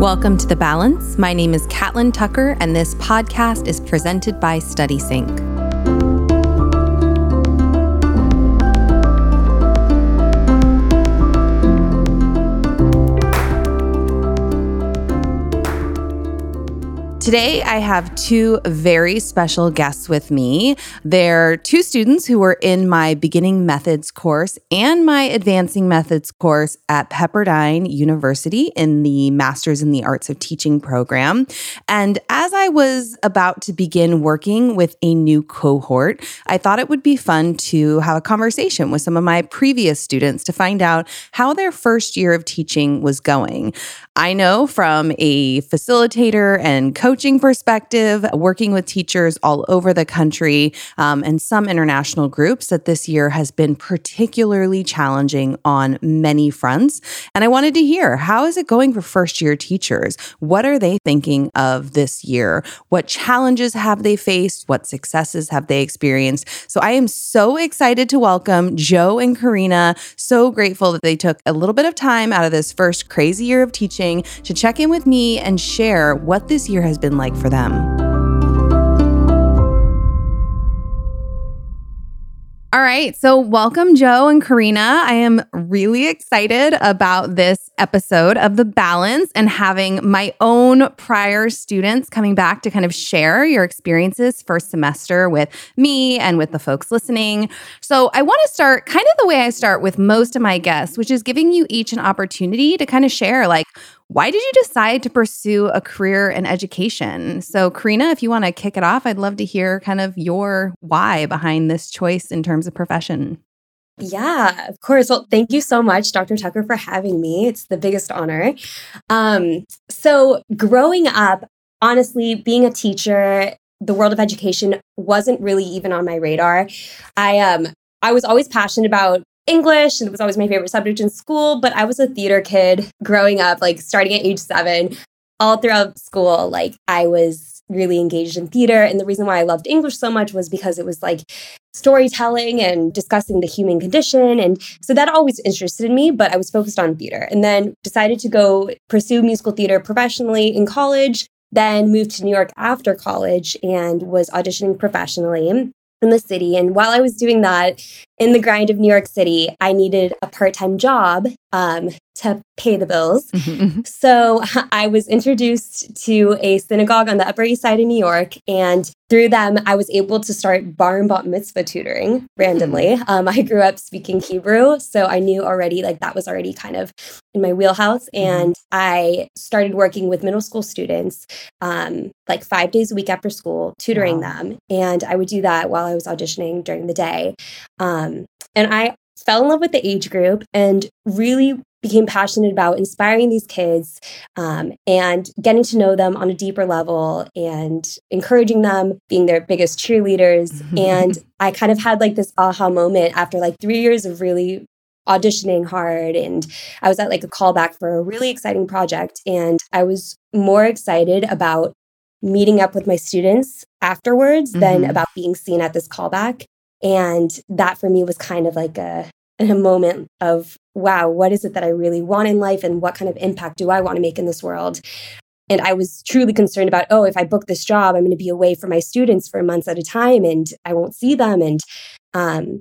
Welcome to The Balance. My name is Catlin Tucker, and this podcast is presented by StudySync. Today, I have two very special guests with me. They're two students who were in my beginning methods course and my advancing methods course at Pepperdine University in the Masters in the Arts of Teaching program. And as I was about to begin working with a new cohort, I thought it would be fun to have a conversation with some of my previous students to find out how their first year of teaching was going. I know from a facilitator and coaching perspective, working with teachers all over the country um, and some international groups, that this year has been particularly challenging on many fronts. And I wanted to hear how is it going for first year teachers? What are they thinking of this year? What challenges have they faced? What successes have they experienced? So I am so excited to welcome Joe and Carina. So grateful that they took a little bit of time out of this first crazy year of teaching to check in with me and share what this year has been like for them. All right. So, welcome, Joe and Carina. I am really excited about this episode of The Balance and having my own prior students coming back to kind of share your experiences first semester with me and with the folks listening. So, I want to start kind of the way I start with most of my guests, which is giving you each an opportunity to kind of share, like, why did you decide to pursue a career in education? So, Carina, if you want to kick it off, I'd love to hear kind of your why behind this choice in terms of profession. Yeah, of course. Well, thank you so much, Dr. Tucker, for having me. It's the biggest honor. Um, so, growing up, honestly, being a teacher, the world of education wasn't really even on my radar. I um I was always passionate about English and it was always my favorite subject in school, but I was a theater kid growing up, like starting at age seven. All throughout school, like I was really engaged in theater. And the reason why I loved English so much was because it was like storytelling and discussing the human condition. And so that always interested me, but I was focused on theater. And then decided to go pursue musical theater professionally in college, then moved to New York after college and was auditioning professionally in the city. And while I was doing that in the grind of New York City, I needed a part time job um, to pay the bills. Mm-hmm, mm-hmm. So I was introduced to a synagogue on the Upper East Side of New York. And through them, I was able to start bar and bat mitzvah tutoring randomly. Mm-hmm. Um, I grew up speaking Hebrew. So I knew already, like, that was already kind of in my wheelhouse. Mm-hmm. And I started working with middle school students um, like five days a week after school, tutoring wow. them. And I would do that while I was auditioning during the day. Um, and I fell in love with the age group and really became passionate about inspiring these kids um, and getting to know them on a deeper level and encouraging them being their biggest cheerleaders and i kind of had like this aha moment after like three years of really auditioning hard and i was at like a callback for a really exciting project and i was more excited about meeting up with my students afterwards mm-hmm. than about being seen at this callback and that for me was kind of like a, a moment of, wow, what is it that I really want in life? And what kind of impact do I want to make in this world? And I was truly concerned about, oh, if I book this job, I'm going to be away from my students for months at a time and I won't see them. And um,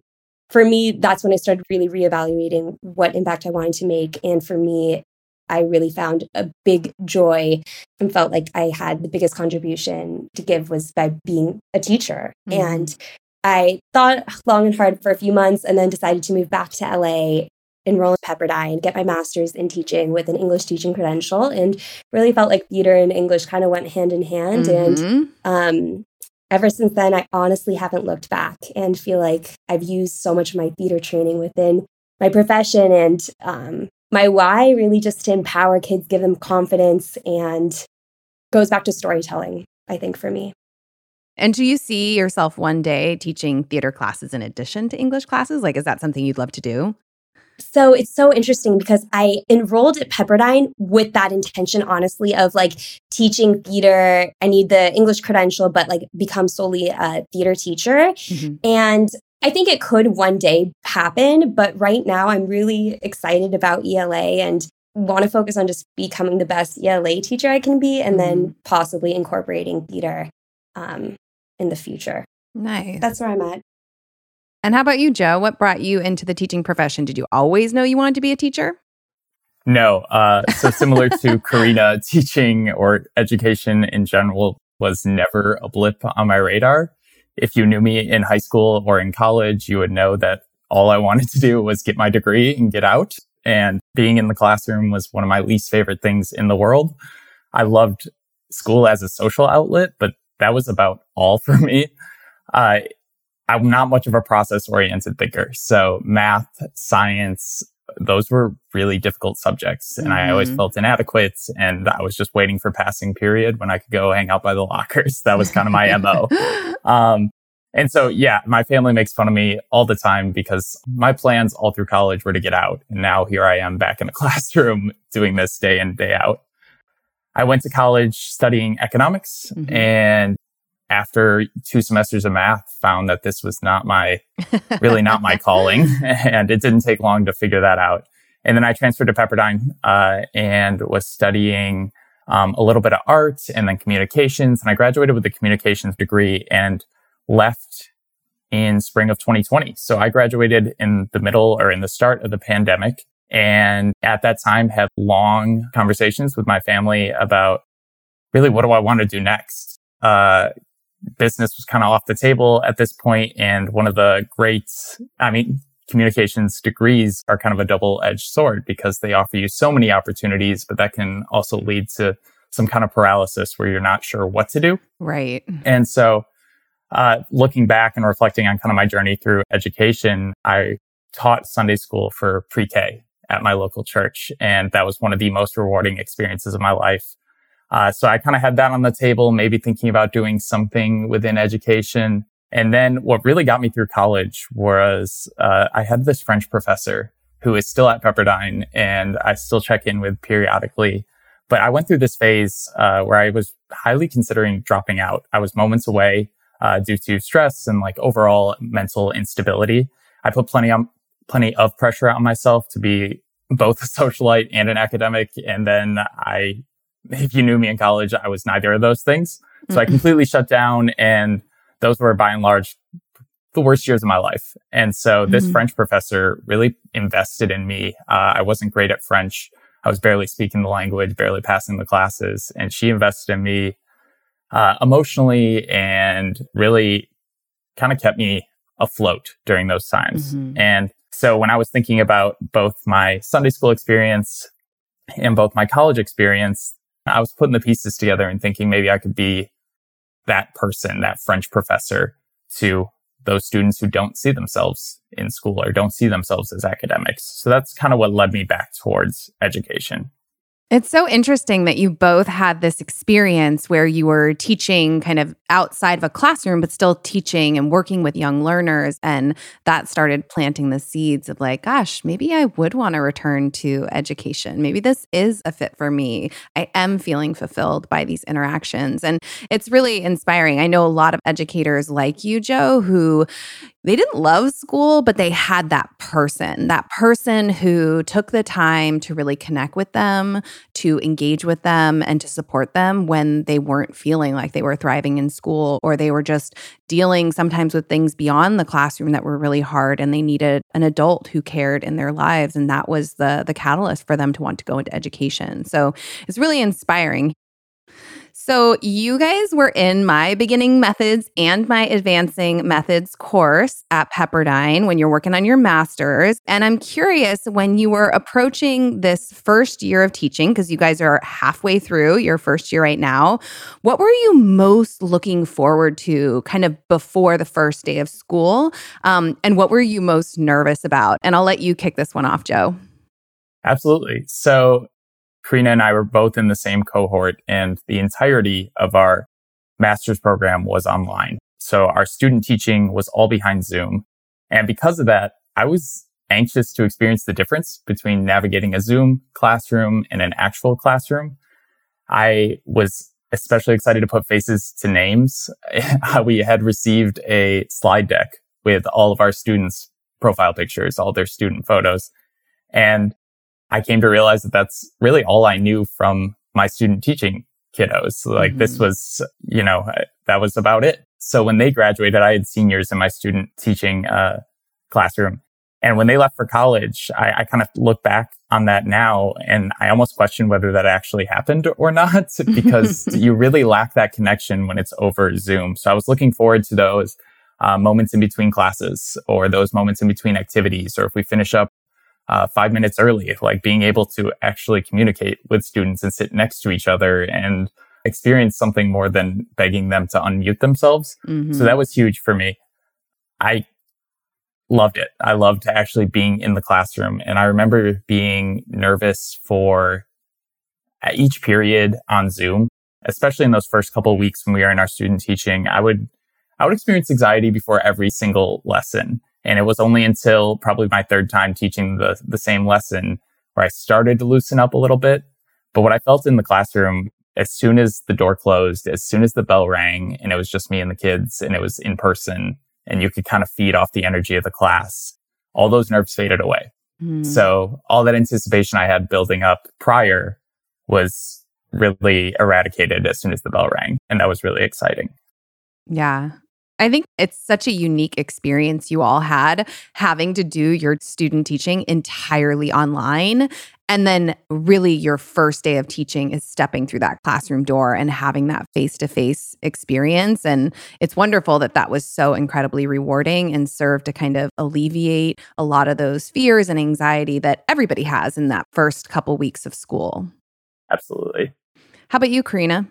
for me, that's when I started really reevaluating what impact I wanted to make. And for me, I really found a big joy and felt like I had the biggest contribution to give was by being a teacher. Mm-hmm. And I thought long and hard for a few months and then decided to move back to LA, enroll in Pepperdine, get my master's in teaching with an English teaching credential, and really felt like theater and English kind of went hand in hand. Mm-hmm. And um, ever since then, I honestly haven't looked back and feel like I've used so much of my theater training within my profession and um, my why really just to empower kids, give them confidence, and goes back to storytelling, I think, for me. And do you see yourself one day teaching theater classes in addition to English classes? Like, is that something you'd love to do? So it's so interesting because I enrolled at Pepperdine with that intention, honestly, of like teaching theater. I need the English credential, but like become solely a theater teacher. Mm-hmm. And I think it could one day happen, but right now I'm really excited about ELA and want to focus on just becoming the best ELA teacher I can be and mm-hmm. then possibly incorporating theater um, in the future. Nice. That's where I'm at. And how about you, Joe? What brought you into the teaching profession? Did you always know you wanted to be a teacher? No. Uh, so similar to Carina, teaching or education in general was never a blip on my radar. If you knew me in high school or in college, you would know that all I wanted to do was get my degree and get out. And being in the classroom was one of my least favorite things in the world. I loved school as a social outlet, but that was about all for me. Uh, I'm not much of a process oriented thinker. So math, science, those were really difficult subjects and mm-hmm. I always mm-hmm. felt inadequate and I was just waiting for passing period when I could go hang out by the lockers. That was kind of my MO. Um, and so, yeah, my family makes fun of me all the time because my plans all through college were to get out. And now here I am back in a classroom doing this day in, day out. I went to college studying economics mm-hmm. and after two semesters of math found that this was not my really not my calling and it didn't take long to figure that out and then i transferred to pepperdine uh, and was studying um, a little bit of art and then communications and i graduated with a communications degree and left in spring of 2020 so i graduated in the middle or in the start of the pandemic and at that time had long conversations with my family about really what do i want to do next uh, business was kind of off the table at this. And one of the great, I mean, communications degrees are kind of a double edged sword because they offer you so many opportunities, but that can also lead to some kind of paralysis where you're not sure what to do. Right. And so, uh, looking back and reflecting on kind of my journey through education, I taught Sunday school for pre K at my local church. And that was one of the most rewarding experiences of my life. Uh, so I kind of had that on the table, maybe thinking about doing something within education. And then what really got me through college was uh, I had this French professor who is still at Pepperdine and I still check in with periodically. But I went through this phase uh, where I was highly considering dropping out. I was moments away uh, due to stress and like overall mental instability. I put plenty on plenty of pressure on myself to be both a socialite and an academic. And then I if you knew me in college, I was neither of those things. So mm-hmm. I completely shut down and those were by and large the worst years of my life. And so this mm-hmm. French professor really invested in me. Uh, I wasn't great at French. I was barely speaking the language, barely passing the classes. And she invested in me uh, emotionally and really kind of kept me afloat during those times. Mm-hmm. And so when I was thinking about both my Sunday school experience and both my college experience, I was putting the pieces together and thinking maybe I could be that person, that French professor to those students who don't see themselves in school or don't see themselves as academics. So that's kind of what led me back towards education. It's so interesting that you both had this experience where you were teaching kind of outside of a classroom, but still teaching and working with young learners. And that started planting the seeds of like, gosh, maybe I would want to return to education. Maybe this is a fit for me. I am feeling fulfilled by these interactions. And it's really inspiring. I know a lot of educators like you, Joe, who they didn't love school, but they had that person, that person who took the time to really connect with them, to engage with them, and to support them when they weren't feeling like they were thriving in school or they were just dealing sometimes with things beyond the classroom that were really hard and they needed an adult who cared in their lives and that was the the catalyst for them to want to go into education. So it's really inspiring so, you guys were in my beginning methods and my advancing methods course at Pepperdine when you're working on your master's. And I'm curious when you were approaching this first year of teaching, because you guys are halfway through your first year right now, what were you most looking forward to kind of before the first day of school? Um, and what were you most nervous about? And I'll let you kick this one off, Joe. Absolutely. So, Karina and I were both in the same cohort and the entirety of our master's program was online. So our student teaching was all behind Zoom. And because of that, I was anxious to experience the difference between navigating a Zoom classroom and an actual classroom. I was especially excited to put faces to names. we had received a slide deck with all of our students' profile pictures, all their student photos. And I came to realize that that's really all I knew from my student teaching kiddos. Like mm-hmm. this was, you know, that was about it. So when they graduated, I had seniors in my student teaching uh, classroom. And when they left for college, I, I, kind of look back on that now and I almost question whether that actually happened or not because you really lack that connection when it's over Zoom. So I was looking forward to those uh, moments in between classes or those moments in between activities, or if we finish up uh, five minutes early, like being able to actually communicate with students and sit next to each other and experience something more than begging them to unmute themselves. Mm-hmm. So that was huge for me. I loved it. I loved actually being in the classroom. And I remember being nervous for each period on Zoom, especially in those first couple of weeks when we were in our student teaching. I would, I would experience anxiety before every single lesson. And it was only until probably my third time teaching the, the same lesson where I started to loosen up a little bit. But what I felt in the classroom, as soon as the door closed, as soon as the bell rang and it was just me and the kids and it was in person and you could kind of feed off the energy of the class, all those nerves faded away. Mm. So all that anticipation I had building up prior was really eradicated as soon as the bell rang. And that was really exciting. Yeah. I think it's such a unique experience you all had having to do your student teaching entirely online. And then, really, your first day of teaching is stepping through that classroom door and having that face to face experience. And it's wonderful that that was so incredibly rewarding and served to kind of alleviate a lot of those fears and anxiety that everybody has in that first couple weeks of school. Absolutely. How about you, Carina?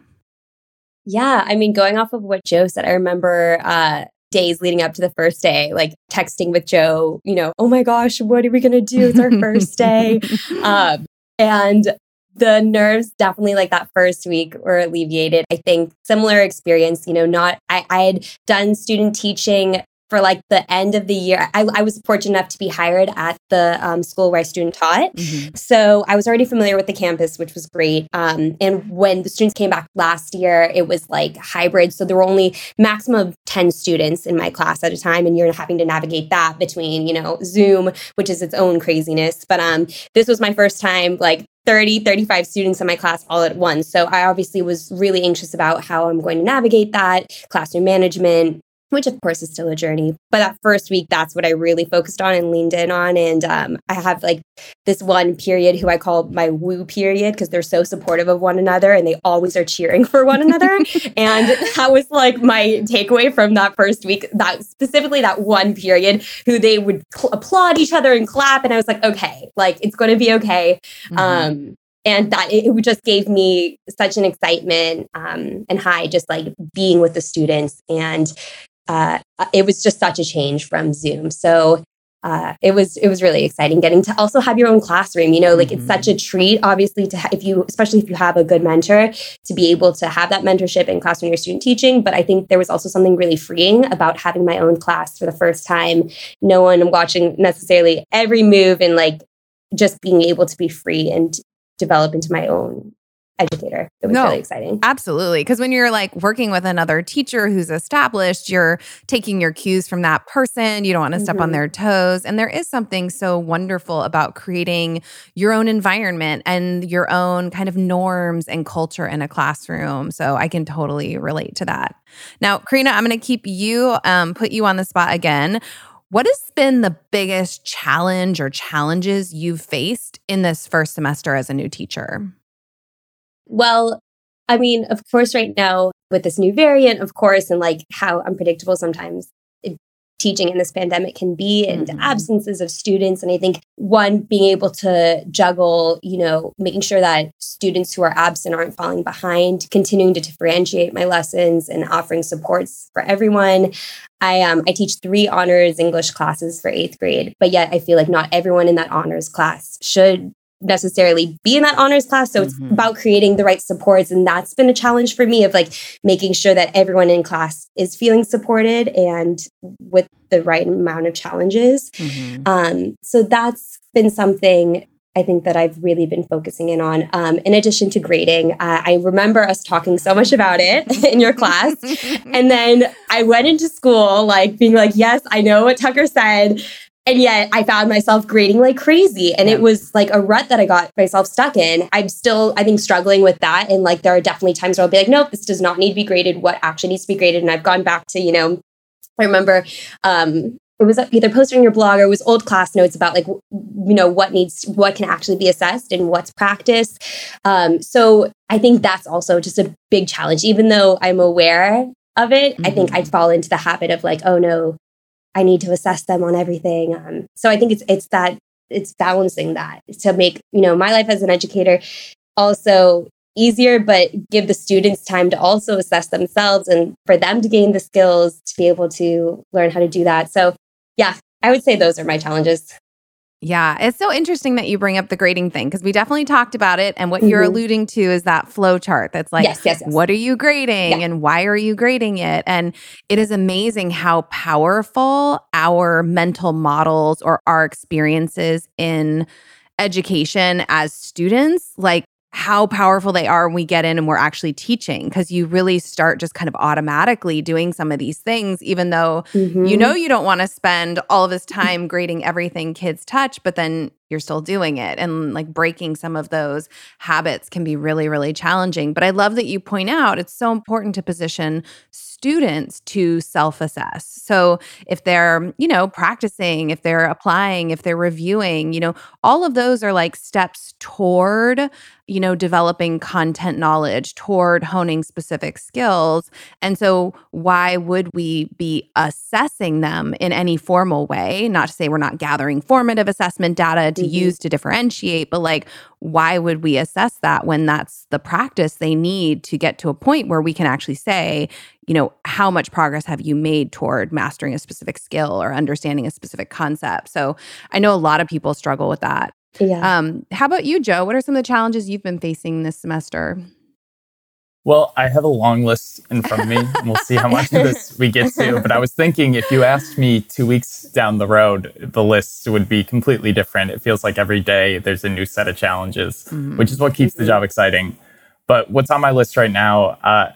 Yeah, I mean, going off of what Joe said, I remember uh, days leading up to the first day, like texting with Joe, you know, oh my gosh, what are we going to do? It's our first day. Um, and the nerves definitely like that first week were alleviated. I think similar experience, you know, not, I, I had done student teaching for like the end of the year. I, I was fortunate enough to be hired at the um, school where I student taught. Mm-hmm. So I was already familiar with the campus, which was great. Um, and when the students came back last year, it was like hybrid. So there were only maximum of 10 students in my class at a time. And you're having to navigate that between, you know, Zoom, which is its own craziness. But um, this was my first time like 30, 35 students in my class all at once. So I obviously was really anxious about how I'm going to navigate that, classroom management, which of course is still a journey. But that first week, that's what I really focused on and leaned in on. And um, I have like this one period who I call my woo period because they're so supportive of one another and they always are cheering for one another. and that was like my takeaway from that first week, that specifically that one period who they would cl- applaud each other and clap. And I was like, okay, like it's going to be okay. Mm-hmm. Um, and that it, just gave me such an excitement um, and high just like being with the students and uh, it was just such a change from Zoom. So uh, it was it was really exciting getting to also have your own classroom. You know, like mm-hmm. it's such a mm-hmm. treat, obviously, to ha- if you, especially if you have a good mentor, to be able to have that mentorship in class when you're student teaching. But I think there was also something really freeing about having my own class for the first time. No one watching necessarily every move, and like just being able to be free and develop into my own educator. It was no, really exciting. Absolutely. Because when you're like working with another teacher who's established, you're taking your cues from that person. You don't want to step mm-hmm. on their toes. And there is something so wonderful about creating your own environment and your own kind of norms and culture in a classroom. So I can totally relate to that. Now, Carina, I'm going to keep you, um, put you on the spot again. What has been the biggest challenge or challenges you've faced in this first semester as a new teacher? Well, I mean, of course, right now with this new variant, of course, and like how unpredictable sometimes teaching in this pandemic can be and mm-hmm. absences of students and i think one being able to juggle you know making sure that students who are absent aren't falling behind continuing to differentiate my lessons and offering supports for everyone i um i teach three honors english classes for eighth grade but yet i feel like not everyone in that honors class should necessarily be in that honors class. So mm-hmm. it's about creating the right supports. And that's been a challenge for me of like making sure that everyone in class is feeling supported and with the right amount of challenges. Mm-hmm. Um, so that's been something I think that I've really been focusing in on. Um, in addition to grading, uh, I remember us talking so much about it in your class. and then I went into school like being like, yes, I know what Tucker said and yet I found myself grading like crazy. And yeah. it was like a rut that I got myself stuck in. I'm still, I think, struggling with that. And like, there are definitely times where I'll be like, nope, this does not need to be graded. What actually needs to be graded? And I've gone back to, you know, I remember um, it was either posted on your blog or it was old class notes about like you know what needs what can actually be assessed and what's practice um, so i think that's also just a big challenge even though i'm aware of it mm-hmm. i think i'd mm-hmm. fall into the habit of like oh no I need to assess them on everything. Um, so I think it's it's that it's balancing that to make you know my life as an educator also easier, but give the students time to also assess themselves and for them to gain the skills to be able to learn how to do that. So yeah, I would say those are my challenges. Yeah, it's so interesting that you bring up the grading thing because we definitely talked about it. And what mm-hmm. you're alluding to is that flow chart that's like, yes, yes, yes. what are you grading yeah. and why are you grading it? And it is amazing how powerful our mental models or our experiences in education as students like how powerful they are when we get in and we're actually teaching because you really start just kind of automatically doing some of these things even though mm-hmm. you know you don't want to spend all of this time grading everything kids touch but then you're still doing it and like breaking some of those habits can be really really challenging but i love that you point out it's so important to position students to self assess. So if they're, you know, practicing, if they're applying, if they're reviewing, you know, all of those are like steps toward, you know, developing content knowledge, toward honing specific skills. And so why would we be assessing them in any formal way? Not to say we're not gathering formative assessment data to mm-hmm. use to differentiate, but like, why would we assess that when that's the practice they need to get to a point where we can actually say, you know, how much progress have you made toward mastering a specific skill or understanding a specific concept? So I know a lot of people struggle with that. Yeah. Um, how about you, Joe? What are some of the challenges you've been facing this semester? Well, I have a long list in front of me, and we'll see how much of this we get to. But I was thinking if you asked me two weeks down the road, the list would be completely different. It feels like every day there's a new set of challenges, mm-hmm. which is what keeps the job exciting. But what's on my list right now, uh,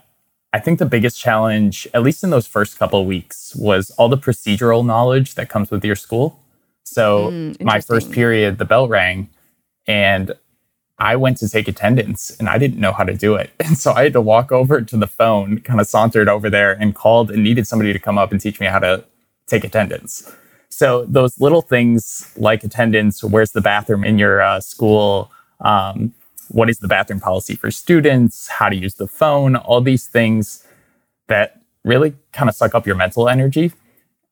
I think the biggest challenge, at least in those first couple weeks, was all the procedural knowledge that comes with your school. So mm, my first period, the bell rang, and I went to take attendance and I didn't know how to do it. And so I had to walk over to the phone, kind of sauntered over there and called and needed somebody to come up and teach me how to take attendance. So those little things like attendance, where's the bathroom in your uh, school, um, what is the bathroom policy for students, how to use the phone, all these things that really kind of suck up your mental energy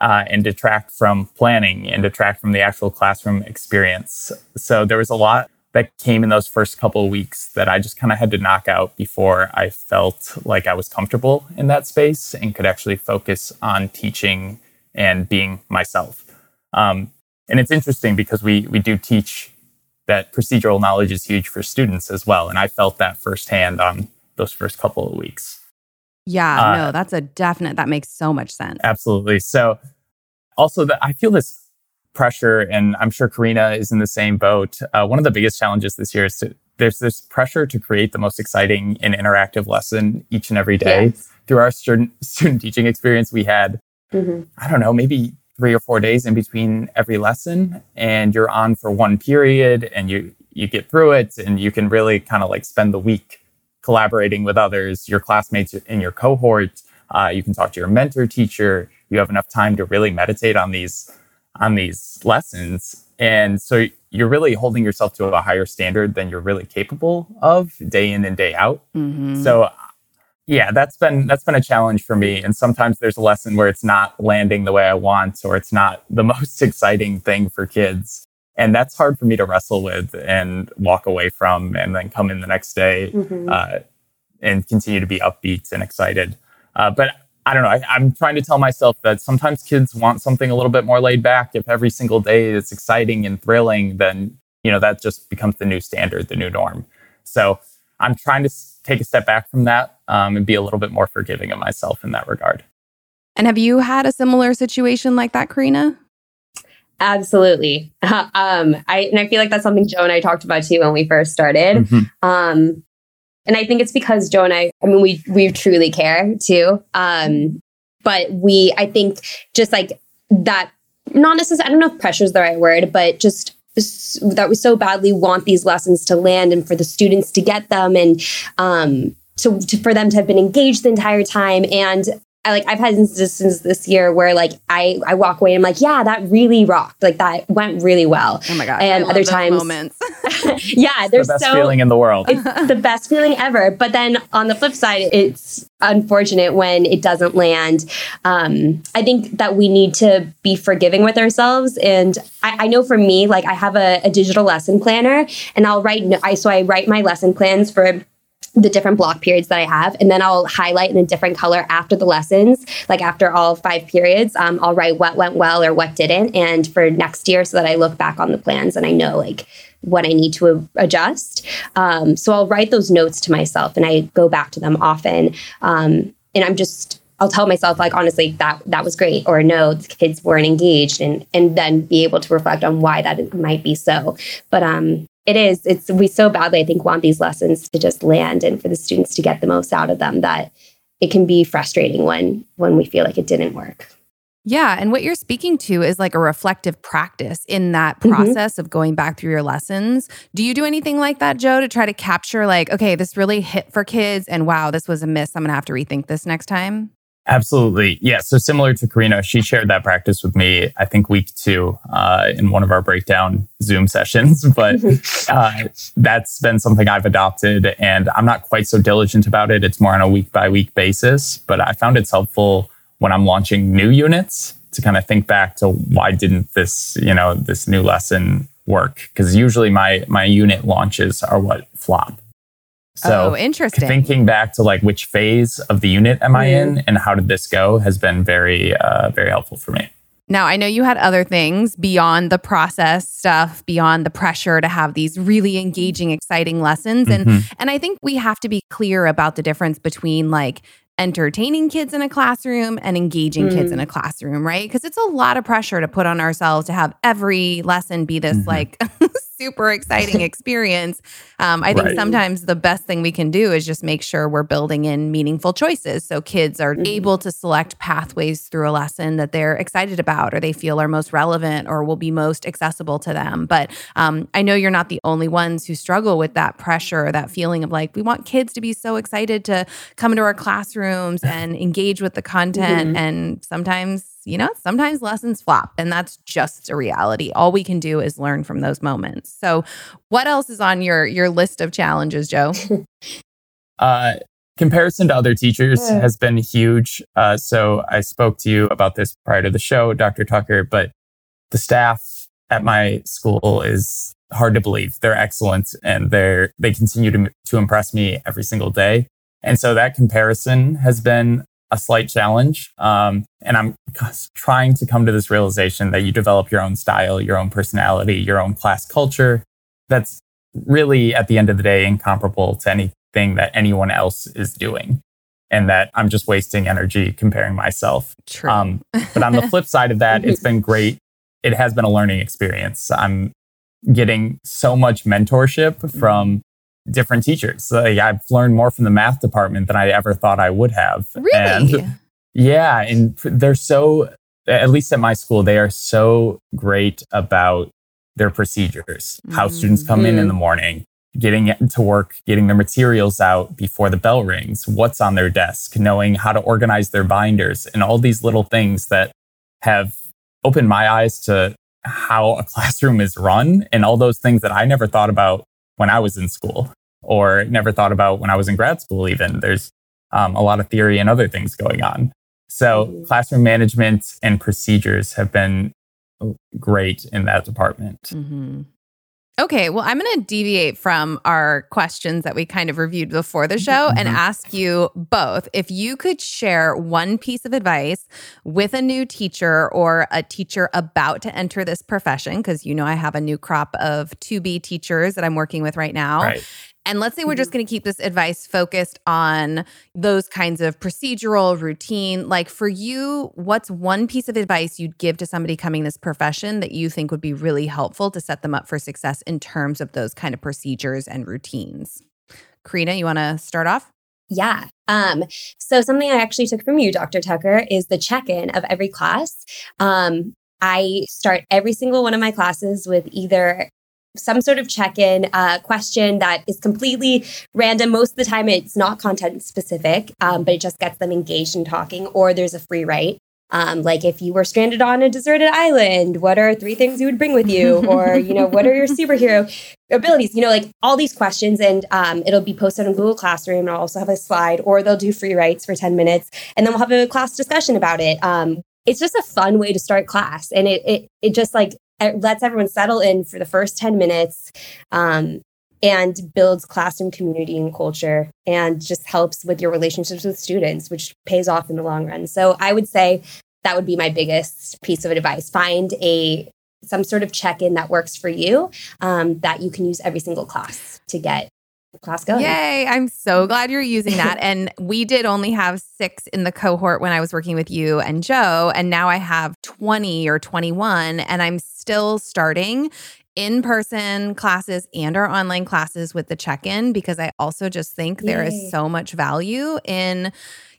uh, and detract from planning and detract from the actual classroom experience. So there was a lot that came in those first couple of weeks that I just kind of had to knock out before I felt like I was comfortable in that space and could actually focus on teaching and being myself. Um, and it's interesting because we we do teach that procedural knowledge is huge for students as well. And I felt that firsthand on those first couple of weeks. Yeah, uh, no, that's a definite, that makes so much sense. Absolutely. So also that I feel this pressure, and I'm sure Carina is in the same boat. Uh, one of the biggest challenges this year is to, there's this pressure to create the most exciting and interactive lesson each and every day. Yes. Through our student, student teaching experience, we had, mm-hmm. I don't know, maybe three or four days in between every lesson and you're on for one period and you you get through it and you can really kind of like spend the week collaborating with others your classmates in your cohort uh, you can talk to your mentor teacher you have enough time to really meditate on these on these lessons and so you're really holding yourself to a higher standard than you're really capable of day in and day out mm-hmm. so yeah, that's been that's been a challenge for me. And sometimes there's a lesson where it's not landing the way I want, or it's not the most exciting thing for kids. And that's hard for me to wrestle with and walk away from, and then come in the next day mm-hmm. uh, and continue to be upbeat and excited. Uh, but I don't know. I, I'm trying to tell myself that sometimes kids want something a little bit more laid back. If every single day is exciting and thrilling, then you know that just becomes the new standard, the new norm. So I'm trying to take a step back from that um, and be a little bit more forgiving of myself in that regard. And have you had a similar situation like that, Carina? Absolutely. um, I and I feel like that's something Joe and I talked about too when we first started. Mm-hmm. Um, and I think it's because Joe and I, I mean, we we truly care too. Um, but we, I think, just like that not necessarily, I don't know if pressure is the right word, but just that we so badly want these lessons to land and for the students to get them and um, to, to, for them to have been engaged the entire time and I like I've had instances this year where like I I walk away and I'm like, yeah, that really rocked. Like that went really well. Oh my god! And other times, moments. yeah, there's the best so, feeling in the world. It's the best feeling ever. But then on the flip side, it's unfortunate when it doesn't land. Um, I think that we need to be forgiving with ourselves. And I, I know for me, like I have a, a digital lesson planner, and I'll write. I so I write my lesson plans for the different block periods that I have, and then I'll highlight in a different color after the lessons, like after all five periods. Um, I'll write what went well or what didn't, and for next year, so that I look back on the plans and I know like what I need to adjust. Um, so I'll write those notes to myself, and I go back to them often. Um, and I'm just I'll tell myself like honestly that that was great or no the kids weren't engaged and and then be able to reflect on why that might be so but um it is it's we so badly i think want these lessons to just land and for the students to get the most out of them that it can be frustrating when when we feel like it didn't work yeah. And what you're speaking to is like a reflective practice in that mm-hmm. process mm-hmm. of going back through your lessons. Do you do anything like that, Joe, to try to capture, like, okay, this really hit for kids and wow, this was a miss. I'm going to have to rethink this next time? Absolutely. Yeah. So similar to Carina, she shared that practice with me, I think week two uh, in one of our breakdown Zoom sessions. But uh, that's been something I've adopted and I'm not quite so diligent about it. It's more on a week by week basis, but I found it's helpful when I'm launching new units to kind of think back to why didn't this, you know, this new lesson work? Because usually my, my unit launches are what flop. So oh, interesting. Thinking back to like which phase of the unit am I in and how did this go has been very, uh, very helpful for me. Now, I know you had other things beyond the process stuff, beyond the pressure to have these really engaging, exciting lessons. And mm-hmm. and I think we have to be clear about the difference between like entertaining kids in a classroom and engaging mm. kids in mm. a classroom, right? Because it's a lot of pressure to put on ourselves to have every lesson be this mm-hmm. like super exciting experience. Um, I think right. sometimes the best thing we can do is just make sure we're building in meaningful choices so kids are mm-hmm. able to select pathways through a lesson that they're excited about or they feel are most relevant or will be most accessible to them. But um, I know you're not the only ones who struggle with that pressure, that feeling of like, we want kids to be so excited to come into our classrooms and engage with the content. Mm-hmm. And sometimes you know, sometimes lessons flop, and that's just a reality. All we can do is learn from those moments. So, what else is on your your list of challenges, Joe? uh, comparison to other teachers yeah. has been huge. Uh, so, I spoke to you about this prior to the show, Dr. Tucker, but the staff at my school is hard to believe. They're excellent, and they're they continue to to impress me every single day. And so that comparison has been a slight challenge. Um, and I'm trying to come to this realization that you develop your own style, your own personality, your own class culture. That's really, at the end of the day, incomparable to anything that anyone else is doing. And that I'm just wasting energy comparing myself. True. Um, but on the flip side of that, it's been great. It has been a learning experience. I'm getting so much mentorship from different teachers. Like I've learned more from the math department than I ever thought I would have. Really? And yeah, and they're so at least at my school they are so great about their procedures. Mm-hmm. How students come in in the morning, getting to work, getting their materials out before the bell rings, what's on their desk, knowing how to organize their binders and all these little things that have opened my eyes to how a classroom is run and all those things that I never thought about when I was in school or never thought about when I was in grad school, even. There's um, a lot of theory and other things going on. So, mm-hmm. classroom management and procedures have been great in that department. Mm-hmm. Okay, well, I'm going to deviate from our questions that we kind of reviewed before the show mm-hmm. and ask you both if you could share one piece of advice with a new teacher or a teacher about to enter this profession, because you know I have a new crop of to be teachers that I'm working with right now. Right. And let's say we're just mm-hmm. going to keep this advice focused on those kinds of procedural routine. Like for you, what's one piece of advice you'd give to somebody coming this profession that you think would be really helpful to set them up for success in terms of those kind of procedures and routines? Carina, you want to start off? Yeah. Um, so something I actually took from you, Dr. Tucker, is the check-in of every class. Um, I start every single one of my classes with either some sort of check-in uh, question that is completely random. Most of the time, it's not content specific, um, but it just gets them engaged in talking. Or there's a free write, um, like if you were stranded on a deserted island, what are three things you would bring with you? Or you know, what are your superhero abilities? You know, like all these questions, and um, it'll be posted on Google Classroom. and I'll also have a slide, or they'll do free writes for ten minutes, and then we'll have a class discussion about it. Um, it's just a fun way to start class, and it it it just like it lets everyone settle in for the first 10 minutes um, and builds classroom community and culture and just helps with your relationships with students, which pays off in the long run. So I would say that would be my biggest piece of advice. Find a some sort of check-in that works for you um, that you can use every single class to get class going. Yay. I'm so mm-hmm. glad you're using that. and we did only have six in the cohort when I was working with you and Joe. And now I have 20 or 21, and I'm still starting in person classes and our online classes with the check in because I also just think Yay. there is so much value in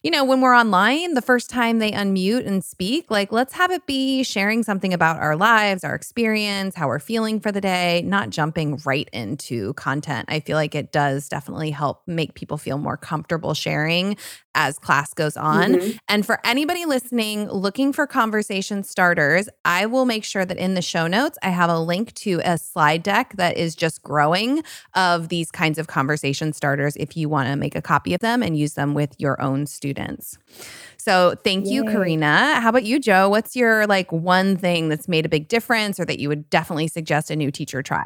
you know, when we're online, the first time they unmute and speak, like let's have it be sharing something about our lives, our experience, how we're feeling for the day, not jumping right into content. I feel like it does definitely help make people feel more comfortable sharing as class goes on. Mm-hmm. And for anybody listening looking for conversation starters, I will make sure that in the show notes, I have a link to a slide deck that is just growing of these kinds of conversation starters if you want to make a copy of them and use them with your own students. So thank Yay. you, Carina. How about you, Joe? What's your like one thing that's made a big difference or that you would definitely suggest a new teacher try?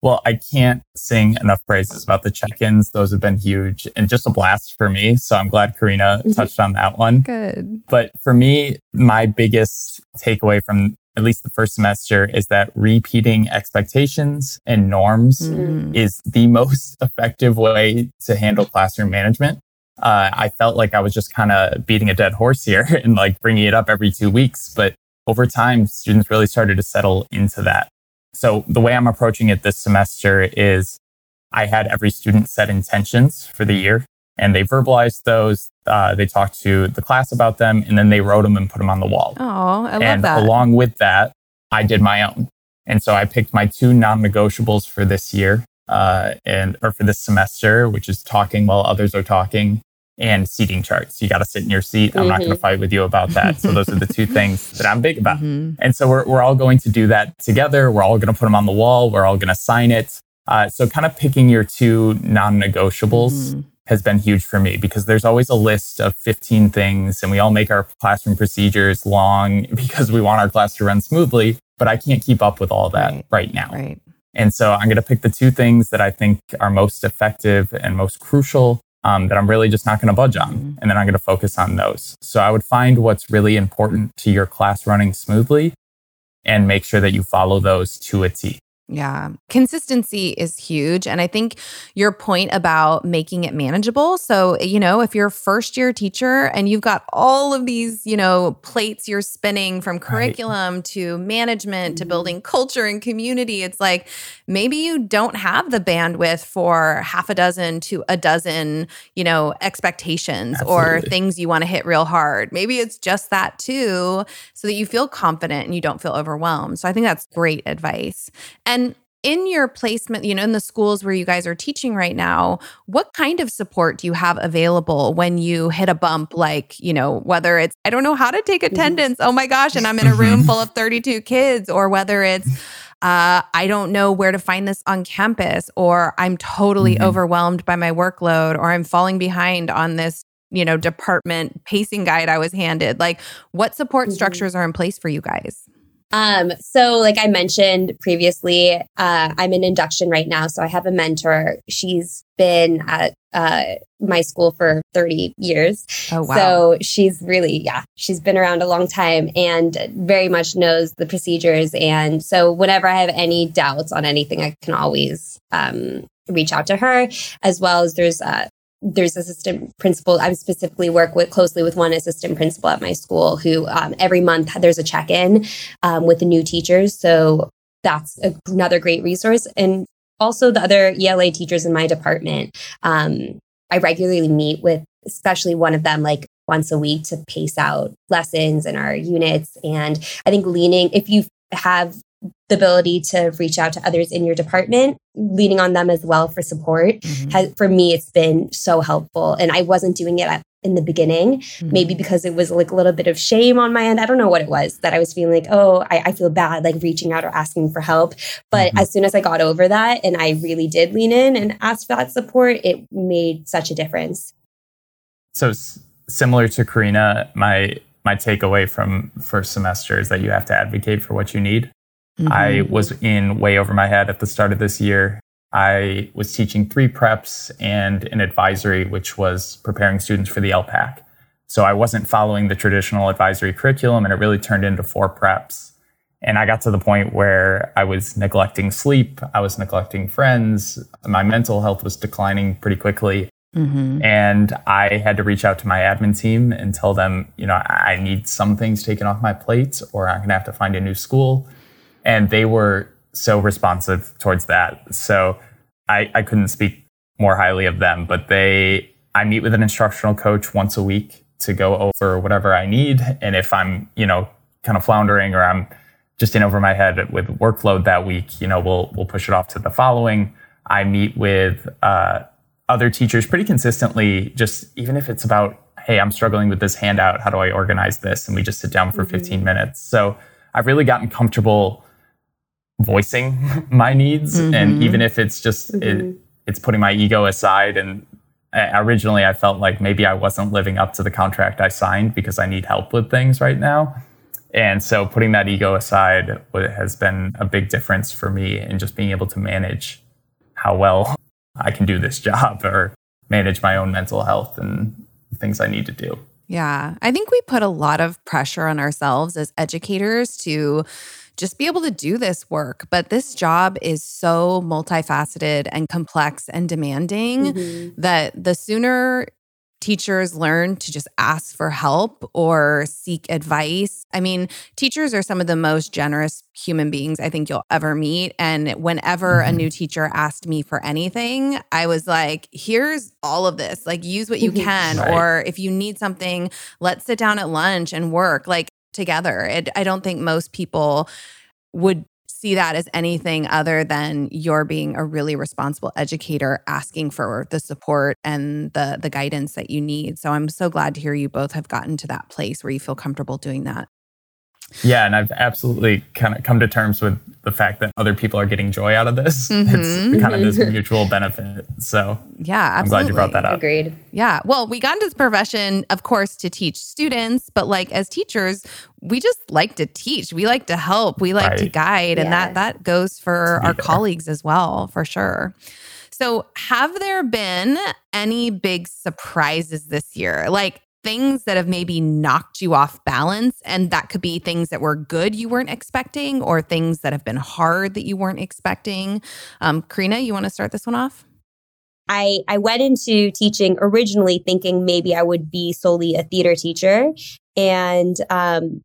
Well, I can't sing enough praises about the check-ins. Those have been huge and just a blast for me. So I'm glad Carina mm-hmm. touched on that one. Good. But for me, my biggest takeaway from at least the first semester is that repeating expectations and norms mm. is the most effective way to handle classroom management. Uh, I felt like I was just kind of beating a dead horse here and like bringing it up every two weeks. But over time, students really started to settle into that. So the way I'm approaching it this semester is I had every student set intentions for the year and they verbalized those. Uh, they talked to the class about them and then they wrote them and put them on the wall. Oh, I love and that. along with that, I did my own. And so I picked my two non-negotiables for this year, uh, and or for this semester, which is talking while others are talking, and seating charts. You got to sit in your seat. I'm mm-hmm. not going to fight with you about that. So those are the two things that I'm big about. Mm-hmm. And so we're, we're all going to do that together. We're all going to put them on the wall. We're all going to sign it. Uh, so kind of picking your two non-negotiables mm-hmm. has been huge for me because there's always a list of 15 things and we all make our classroom procedures long because we want our class to run smoothly. But I can't keep up with all that right, right now. Right. And so I'm going to pick the two things that I think are most effective and most crucial um, that I'm really just not going to budge on. Mm-hmm. And then I'm going to focus on those. So I would find what's really important to your class running smoothly and make sure that you follow those to a T. Yeah. Consistency is huge. And I think your point about making it manageable. So, you know, if you're a first year teacher and you've got all of these, you know, plates you're spinning from curriculum right. to management to mm-hmm. building culture and community, it's like maybe you don't have the bandwidth for half a dozen to a dozen, you know, expectations Absolutely. or things you want to hit real hard. Maybe it's just that too, so that you feel confident and you don't feel overwhelmed. So I think that's great advice. And and in your placement, you know, in the schools where you guys are teaching right now, what kind of support do you have available when you hit a bump? Like, you know, whether it's, I don't know how to take mm-hmm. attendance. Oh my gosh. And I'm in a room full of 32 kids, or whether it's, uh, I don't know where to find this on campus, or I'm totally mm-hmm. overwhelmed by my workload, or I'm falling behind on this, you know, department pacing guide I was handed. Like, what support mm-hmm. structures are in place for you guys? Um, so like I mentioned previously, uh, I'm in induction right now. So I have a mentor. She's been at uh, my school for 30 years. Oh, wow. So she's really, yeah, she's been around a long time and very much knows the procedures. And so whenever I have any doubts on anything, I can always um, reach out to her, as well as there's uh, there's assistant principal. I specifically work with closely with one assistant principal at my school who um, every month there's a check in um, with the new teachers. So that's a, another great resource. And also the other ELA teachers in my department. Um, I regularly meet with, especially one of them, like once a week to pace out lessons and our units. And I think leaning, if you have the ability to reach out to others in your department, leaning on them as well for support, mm-hmm. has, for me, it's been so helpful. And I wasn't doing it in the beginning, mm-hmm. maybe because it was like a little bit of shame on my end. I don't know what it was that I was feeling like, oh, I, I feel bad, like reaching out or asking for help. But mm-hmm. as soon as I got over that and I really did lean in and ask for that support, it made such a difference. So s- similar to Carina, my my takeaway from first semester is that you have to advocate for what you need. Mm-hmm. I was in way over my head at the start of this year. I was teaching three preps and an advisory, which was preparing students for the ELPAC. So I wasn't following the traditional advisory curriculum and it really turned into four preps. And I got to the point where I was neglecting sleep. I was neglecting friends. My mental health was declining pretty quickly. Mm-hmm. And I had to reach out to my admin team and tell them, you know, I need some things taken off my plate or I'm going to have to find a new school. And they were so responsive towards that. So I, I couldn't speak more highly of them, but they, I meet with an instructional coach once a week to go over whatever I need. And if I'm, you know, kind of floundering or I'm just in over my head with workload that week, you know, we'll, we'll push it off to the following. I meet with, uh, other teachers pretty consistently, just even if it's about, Hey, I'm struggling with this handout. How do I organize this? And we just sit down for mm-hmm. 15 minutes. So I've really gotten comfortable voicing my needs mm-hmm. and even if it's just mm-hmm. it, it's putting my ego aside and originally i felt like maybe i wasn't living up to the contract i signed because i need help with things right now and so putting that ego aside has been a big difference for me in just being able to manage how well i can do this job or manage my own mental health and things i need to do yeah i think we put a lot of pressure on ourselves as educators to just be able to do this work. But this job is so multifaceted and complex and demanding mm-hmm. that the sooner teachers learn to just ask for help or seek advice. I mean, teachers are some of the most generous human beings I think you'll ever meet. And whenever mm-hmm. a new teacher asked me for anything, I was like, here's all of this. Like, use what you mm-hmm. can. Right. Or if you need something, let's sit down at lunch and work. Like, together. It, I don't think most people would see that as anything other than you're being a really responsible educator asking for the support and the the guidance that you need. So I'm so glad to hear you both have gotten to that place where you feel comfortable doing that. Yeah, and I've absolutely kind of come to terms with the fact that other people are getting joy out of this. Mm-hmm. It's kind of this mutual benefit. So, yeah, absolutely. I'm glad you brought that up. Agreed. Yeah. Well, we got into this profession, of course, to teach students, but like as teachers, we just like to teach. We like to help. We like right. to guide, yeah. and that that goes for our colleagues as well, for sure. So, have there been any big surprises this year? Like things that have maybe knocked you off balance. And that could be things that were good you weren't expecting or things that have been hard that you weren't expecting. Um, Carina, you want to start this one off? I, I went into teaching originally thinking maybe I would be solely a theater teacher and um,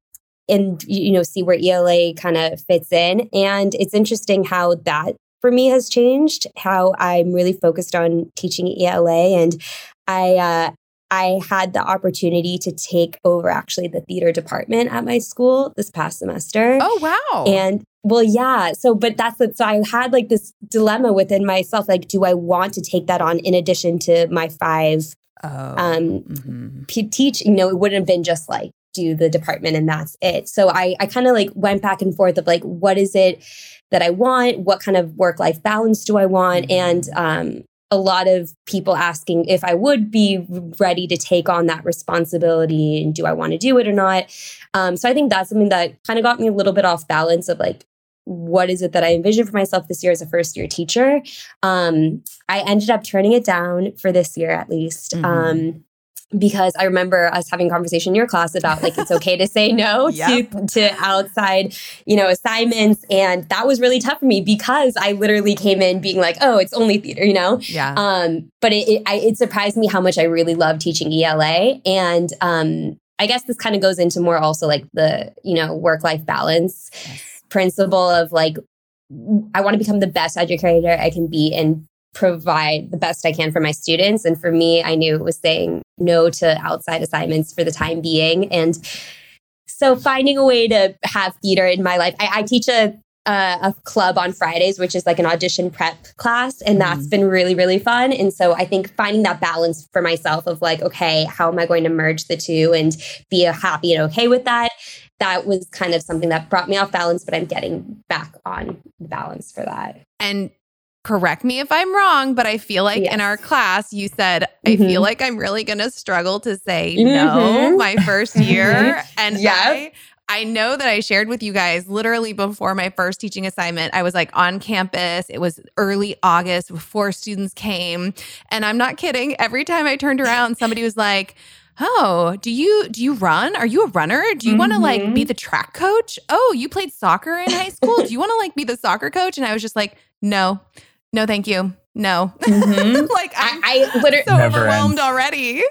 and you know see where ELA kind of fits in. And it's interesting how that for me has changed. How I'm really focused on teaching ELA, and I uh, I had the opportunity to take over actually the theater department at my school this past semester. Oh, wow. And well, yeah. So, but that's the, so I had like this dilemma within myself. Like, do I want to take that on in addition to my five oh, um, mm-hmm. p- teach? You know, it wouldn't have been just like do the department and that's it. So I, I kind of like went back and forth of like, what is it that I want? What kind of work life balance do I want? Mm-hmm. And um, a lot of people asking if I would be ready to take on that responsibility and do I want to do it or not. Um, so I think that's something that kind of got me a little bit off balance of like, what is it that I envisioned for myself this year as a first year teacher? Um, I ended up turning it down for this year at least. Mm-hmm. Um, because I remember us having a conversation in your class about like it's okay to say no yep. to to outside, you know, assignments, and that was really tough for me because I literally came in being like, oh, it's only theater, you know. Yeah. Um, but it it, I, it surprised me how much I really love teaching ELA, and um, I guess this kind of goes into more also like the you know work life balance yes. principle of like I want to become the best educator I can be and provide the best I can for my students. And for me, I knew it was saying no to outside assignments for the time being. And so finding a way to have theater in my life, I, I teach a uh, a club on Fridays, which is like an audition prep class. And that's mm-hmm. been really, really fun. And so I think finding that balance for myself of like, okay, how am I going to merge the two and be happy and okay with that? That was kind of something that brought me off balance, but I'm getting back on balance for that. And correct me if I'm wrong, but I feel like yes. in our class, you said, I mm-hmm. feel like I'm really going to struggle to say mm-hmm. no my first year. and yes. I, I know that I shared with you guys literally before my first teaching assignment. I was like on campus. It was early August before students came. And I'm not kidding. Every time I turned around, somebody was like, Oh, do you do you run? Are you a runner? Do you mm-hmm. want to like be mm-hmm. the track coach? Oh, you played soccer in high school? do you want to like be the soccer coach? And I was just like, no, no, thank you. No. Mm-hmm. like I, I literally so overwhelmed ends. already.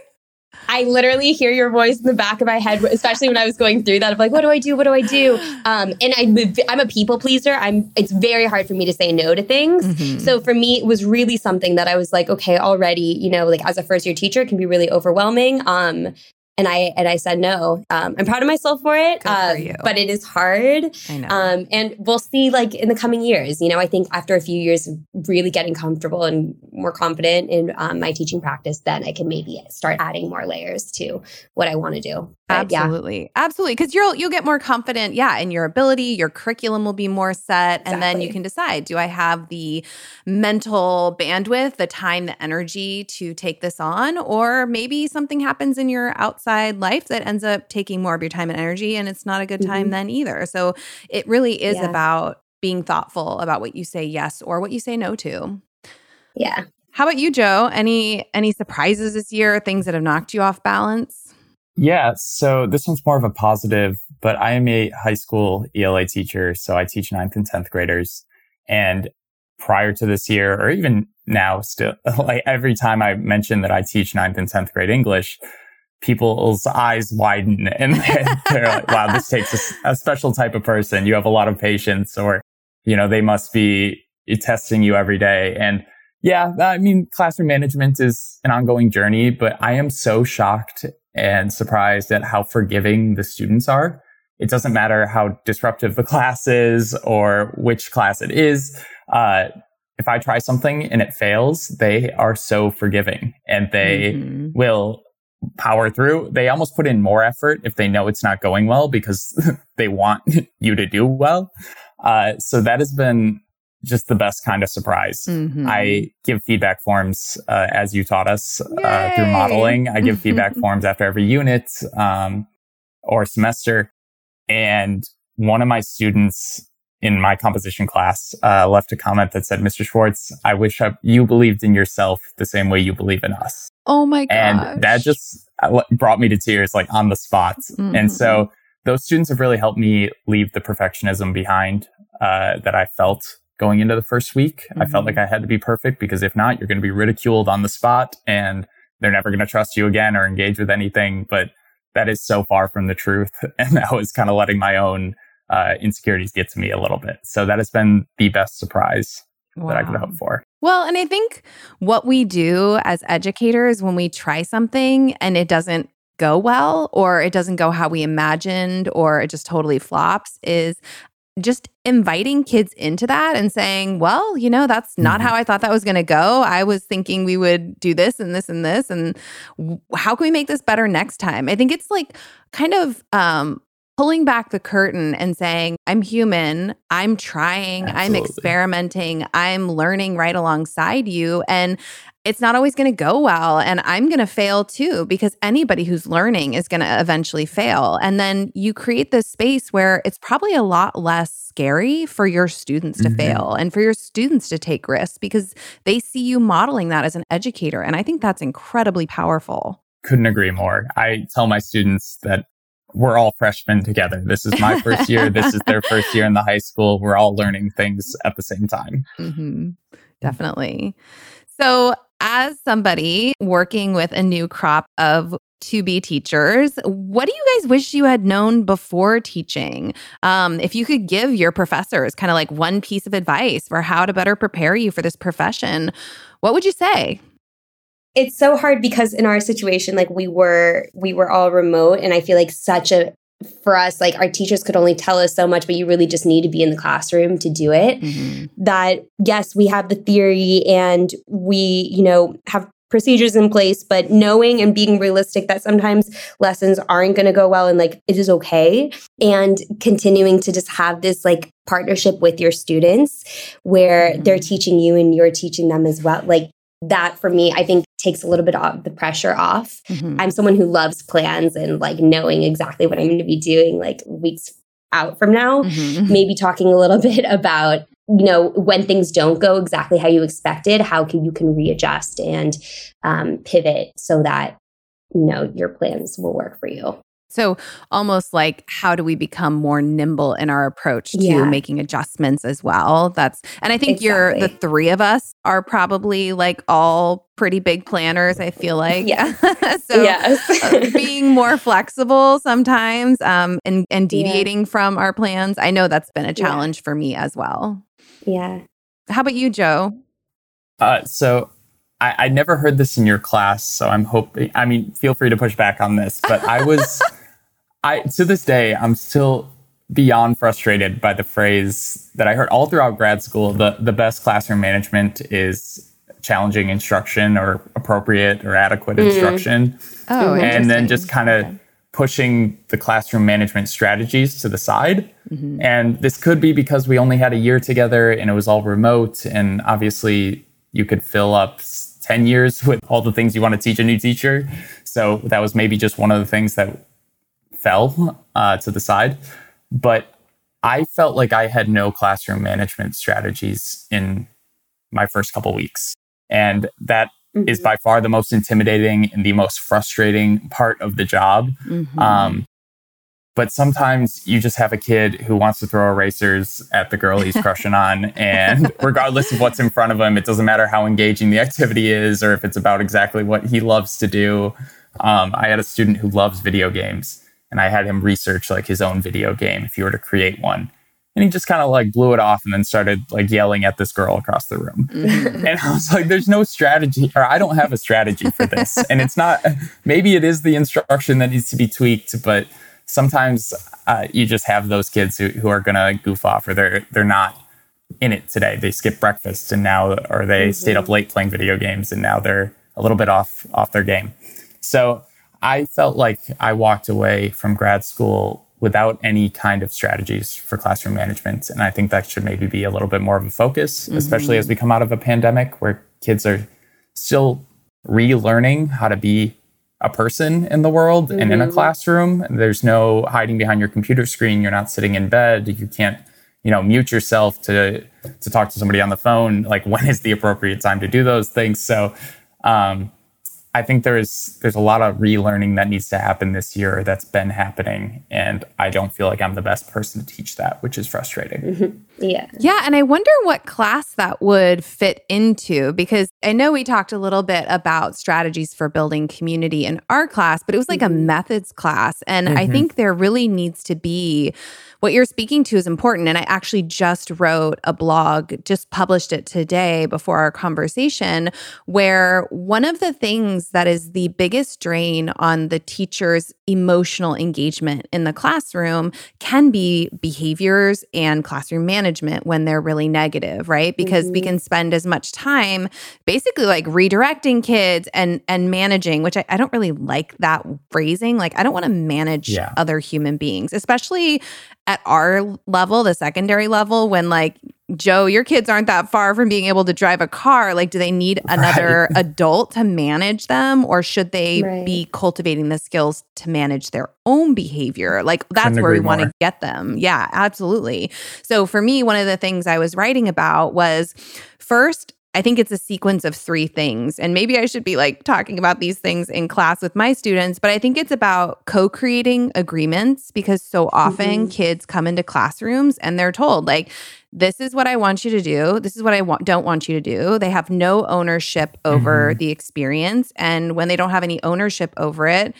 I literally hear your voice in the back of my head, especially when I was going through that of like, what do I do? What do I do? Um, and I, I'm a people pleaser. I'm. It's very hard for me to say no to things. Mm-hmm. So for me, it was really something that I was like, okay, already, you know, like as a first year teacher, it can be really overwhelming. Um, and I and I said no. Um, I'm proud of myself for it, uh, for but it is hard. I know. Um, and we'll see, like in the coming years. You know, I think after a few years of really getting comfortable and more confident in um, my teaching practice, then I can maybe start adding more layers to what I want to do. Absolutely, yeah. absolutely, because you'll you'll get more confident, yeah, in your ability. Your curriculum will be more set, exactly. and then you can decide: Do I have the mental bandwidth, the time, the energy to take this on, or maybe something happens in your outside outside life that ends up taking more of your time and energy and it's not a good time mm-hmm. then either. So it really is yeah. about being thoughtful about what you say yes or what you say no to. Yeah. How about you, Joe? Any any surprises this year, things that have knocked you off balance? Yeah, so this one's more of a positive, but I am a high school ELA teacher, so I teach ninth and 10th graders. And prior to this year, or even now still, like every time I mention that I teach ninth and 10th grade English, people's eyes widen and they're like, wow, this takes a, a, special type of person. You have a lot of patience or, you know, they must be testing you every day. And yeah, I mean, classroom management is an ongoing journey, but I am so shocked and surprised at how forgiving the students are. It doesn't matter how disruptive the class is or which class it is. Uh, if I try something and it fails, they are so forgiving and they mm-hmm. will power through. They almost put in more effort if they know it's not going well because they want you to do well. Uh, so that has been just the best kind of surprise. Mm-hmm. I give feedback forms uh, as you taught us uh, through modeling. I give feedback forms after every unit um, or semester. And one of my students in my composition class uh, left a comment that said, Mr. Schwartz, I wish I, you believed in yourself the same way you believe in us. Oh my god! And that just uh, brought me to tears, like on the spot. Mm-hmm. And so those students have really helped me leave the perfectionism behind uh, that I felt going into the first week. Mm-hmm. I felt like mm-hmm. I had to be perfect because if not, you're going to be ridiculed on the spot and they're never going to trust you again or engage with anything. But that is so far from the truth. And I was kind of letting my own uh, insecurities get to me a little bit. So that has been the best surprise wow. that I could hope for. Well, and I think what we do as educators when we try something and it doesn't go well or it doesn't go how we imagined or it just totally flops is just inviting kids into that and saying, well, you know, that's not mm-hmm. how I thought that was going to go. I was thinking we would do this and this and this. And how can we make this better next time? I think it's like kind of um, pulling back the curtain and saying, I'm human, I'm trying, Absolutely. I'm experimenting, I'm learning right alongside you. And it's not always going to go well. And I'm going to fail too, because anybody who's learning is going to eventually fail. And then you create this space where it's probably a lot less scary for your students to mm-hmm. fail and for your students to take risks because they see you modeling that as an educator. And I think that's incredibly powerful. Couldn't agree more. I tell my students that we're all freshmen together. This is my first year. this is their first year in the high school. We're all learning things at the same time. Mm-hmm. Definitely. So, as somebody working with a new crop of to be teachers. What do you guys wish you had known before teaching? Um, if you could give your professors kind of like one piece of advice for how to better prepare you for this profession, what would you say? It's so hard because in our situation, like we were, we were all remote, and I feel like such a for us, like our teachers could only tell us so much, but you really just need to be in the classroom to do it. Mm-hmm. That, yes, we have the theory and we, you know, have procedures in place, but knowing and being realistic that sometimes lessons aren't going to go well and like it is okay. And continuing to just have this like partnership with your students where mm-hmm. they're teaching you and you're teaching them as well. Like that for me, I think takes a little bit of the pressure off. Mm-hmm. I'm someone who loves plans and like knowing exactly what I'm going to be doing like weeks out from now. Mm-hmm. Maybe talking a little bit about you know when things don't go exactly how you expected, how can you can readjust and um, pivot so that you know your plans will work for you. So, almost like how do we become more nimble in our approach to yeah. making adjustments as well? That's, and I think exactly. you're the three of us are probably like all pretty big planners, I feel like. Yeah. so, yes. uh, being more flexible sometimes um, and, and deviating yeah. from our plans, I know that's been a challenge yeah. for me as well. Yeah. How about you, Joe? Uh, so, I, I never heard this in your class, so I'm hoping. I mean, feel free to push back on this, but I was I to this day I'm still beyond frustrated by the phrase that I heard all throughout grad school. The the best classroom management is challenging instruction or appropriate or adequate mm. instruction. Oh, and then just kind of pushing the classroom management strategies to the side. Mm-hmm. And this could be because we only had a year together and it was all remote. And obviously, you could fill up 10 years with all the things you want to teach a new teacher. So that was maybe just one of the things that fell uh, to the side. But I felt like I had no classroom management strategies in my first couple weeks. And that mm-hmm. is by far the most intimidating and the most frustrating part of the job. Mm-hmm. Um, but sometimes you just have a kid who wants to throw erasers at the girl he's crushing on. And regardless of what's in front of him, it doesn't matter how engaging the activity is or if it's about exactly what he loves to do. Um, I had a student who loves video games and I had him research like his own video game if you were to create one. And he just kind of like blew it off and then started like yelling at this girl across the room. Mm-hmm. And I was like, there's no strategy, or I don't have a strategy for this. and it's not, maybe it is the instruction that needs to be tweaked, but sometimes uh, you just have those kids who, who are going to goof off or they're, they're not in it today. They skipped breakfast and now, or they mm-hmm. stayed up late playing video games and now they're a little bit off, off their game. So I felt like I walked away from grad school without any kind of strategies for classroom management. And I think that should maybe be a little bit more of a focus, mm-hmm. especially as we come out of a pandemic where kids are still relearning how to be a person in the world mm-hmm. and in a mm-hmm. classroom. There's no hiding behind your computer screen. You're not sitting in bed. You can't, you know, mute yourself to to talk to somebody on the phone. Like when is the appropriate time to do those things? So um, I think there's there's a lot of relearning that needs to happen this year that's been happening, and I don't feel like I'm the best person to teach that, which is frustrating. Mm-hmm. Yeah, yeah, and I wonder what class that would fit into because I know we talked a little bit about strategies for building community in our class, but it was like mm-hmm. a methods class, and mm-hmm. I think there really needs to be what you're speaking to is important. And I actually just wrote a blog, just published it today before our conversation, where one of the things that is the biggest drain on the teacher's emotional engagement in the classroom can be behaviors and classroom management when they're really negative, right? Because mm-hmm. we can spend as much time basically like redirecting kids and and managing, which I, I don't really like that phrasing. Like I don't want to manage yeah. other human beings, especially at our level, the secondary level, when like, Joe, your kids aren't that far from being able to drive a car. Like, do they need another right. adult to manage them, or should they right. be cultivating the skills to manage their own behavior? Like, that's where we want to get them. Yeah, absolutely. So, for me, one of the things I was writing about was first, I think it's a sequence of three things. And maybe I should be like talking about these things in class with my students, but I think it's about co creating agreements because so often mm-hmm. kids come into classrooms and they're told, like, this is what I want you to do. This is what I want, don't want you to do. They have no ownership over mm-hmm. the experience. And when they don't have any ownership over it,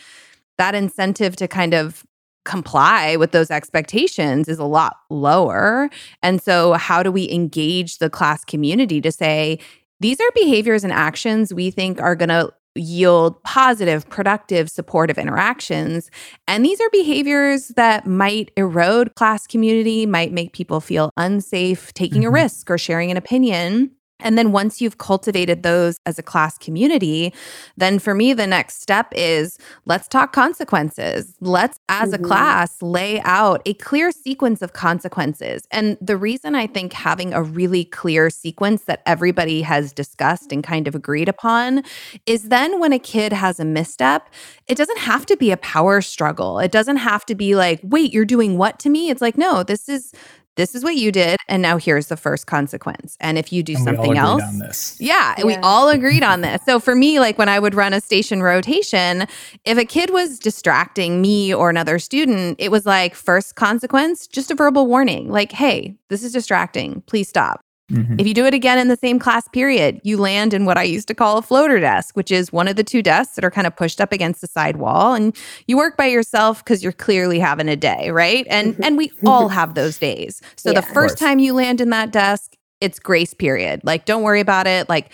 that incentive to kind of comply with those expectations is a lot lower. And so, how do we engage the class community to say, these are behaviors and actions we think are going to yield positive, productive, supportive interactions. And these are behaviors that might erode class community, might make people feel unsafe taking mm-hmm. a risk or sharing an opinion. And then once you've cultivated those as a class community, then for me, the next step is let's talk consequences. Let's, as mm-hmm. a class, lay out a clear sequence of consequences. And the reason I think having a really clear sequence that everybody has discussed and kind of agreed upon is then when a kid has a misstep, it doesn't have to be a power struggle. It doesn't have to be like, wait, you're doing what to me? It's like, no, this is this is what you did and now here's the first consequence. And if you do and something else yeah, yeah, we all agreed on this. So for me like when i would run a station rotation if a kid was distracting me or another student it was like first consequence just a verbal warning like hey this is distracting. Please stop Mm-hmm. If you do it again in the same class period, you land in what I used to call a floater desk, which is one of the two desks that are kind of pushed up against the side wall. And you work by yourself because you're clearly having a day, right? And mm-hmm. and we all have those days. So yeah, the first time you land in that desk, it's grace period. Like, don't worry about it. Like,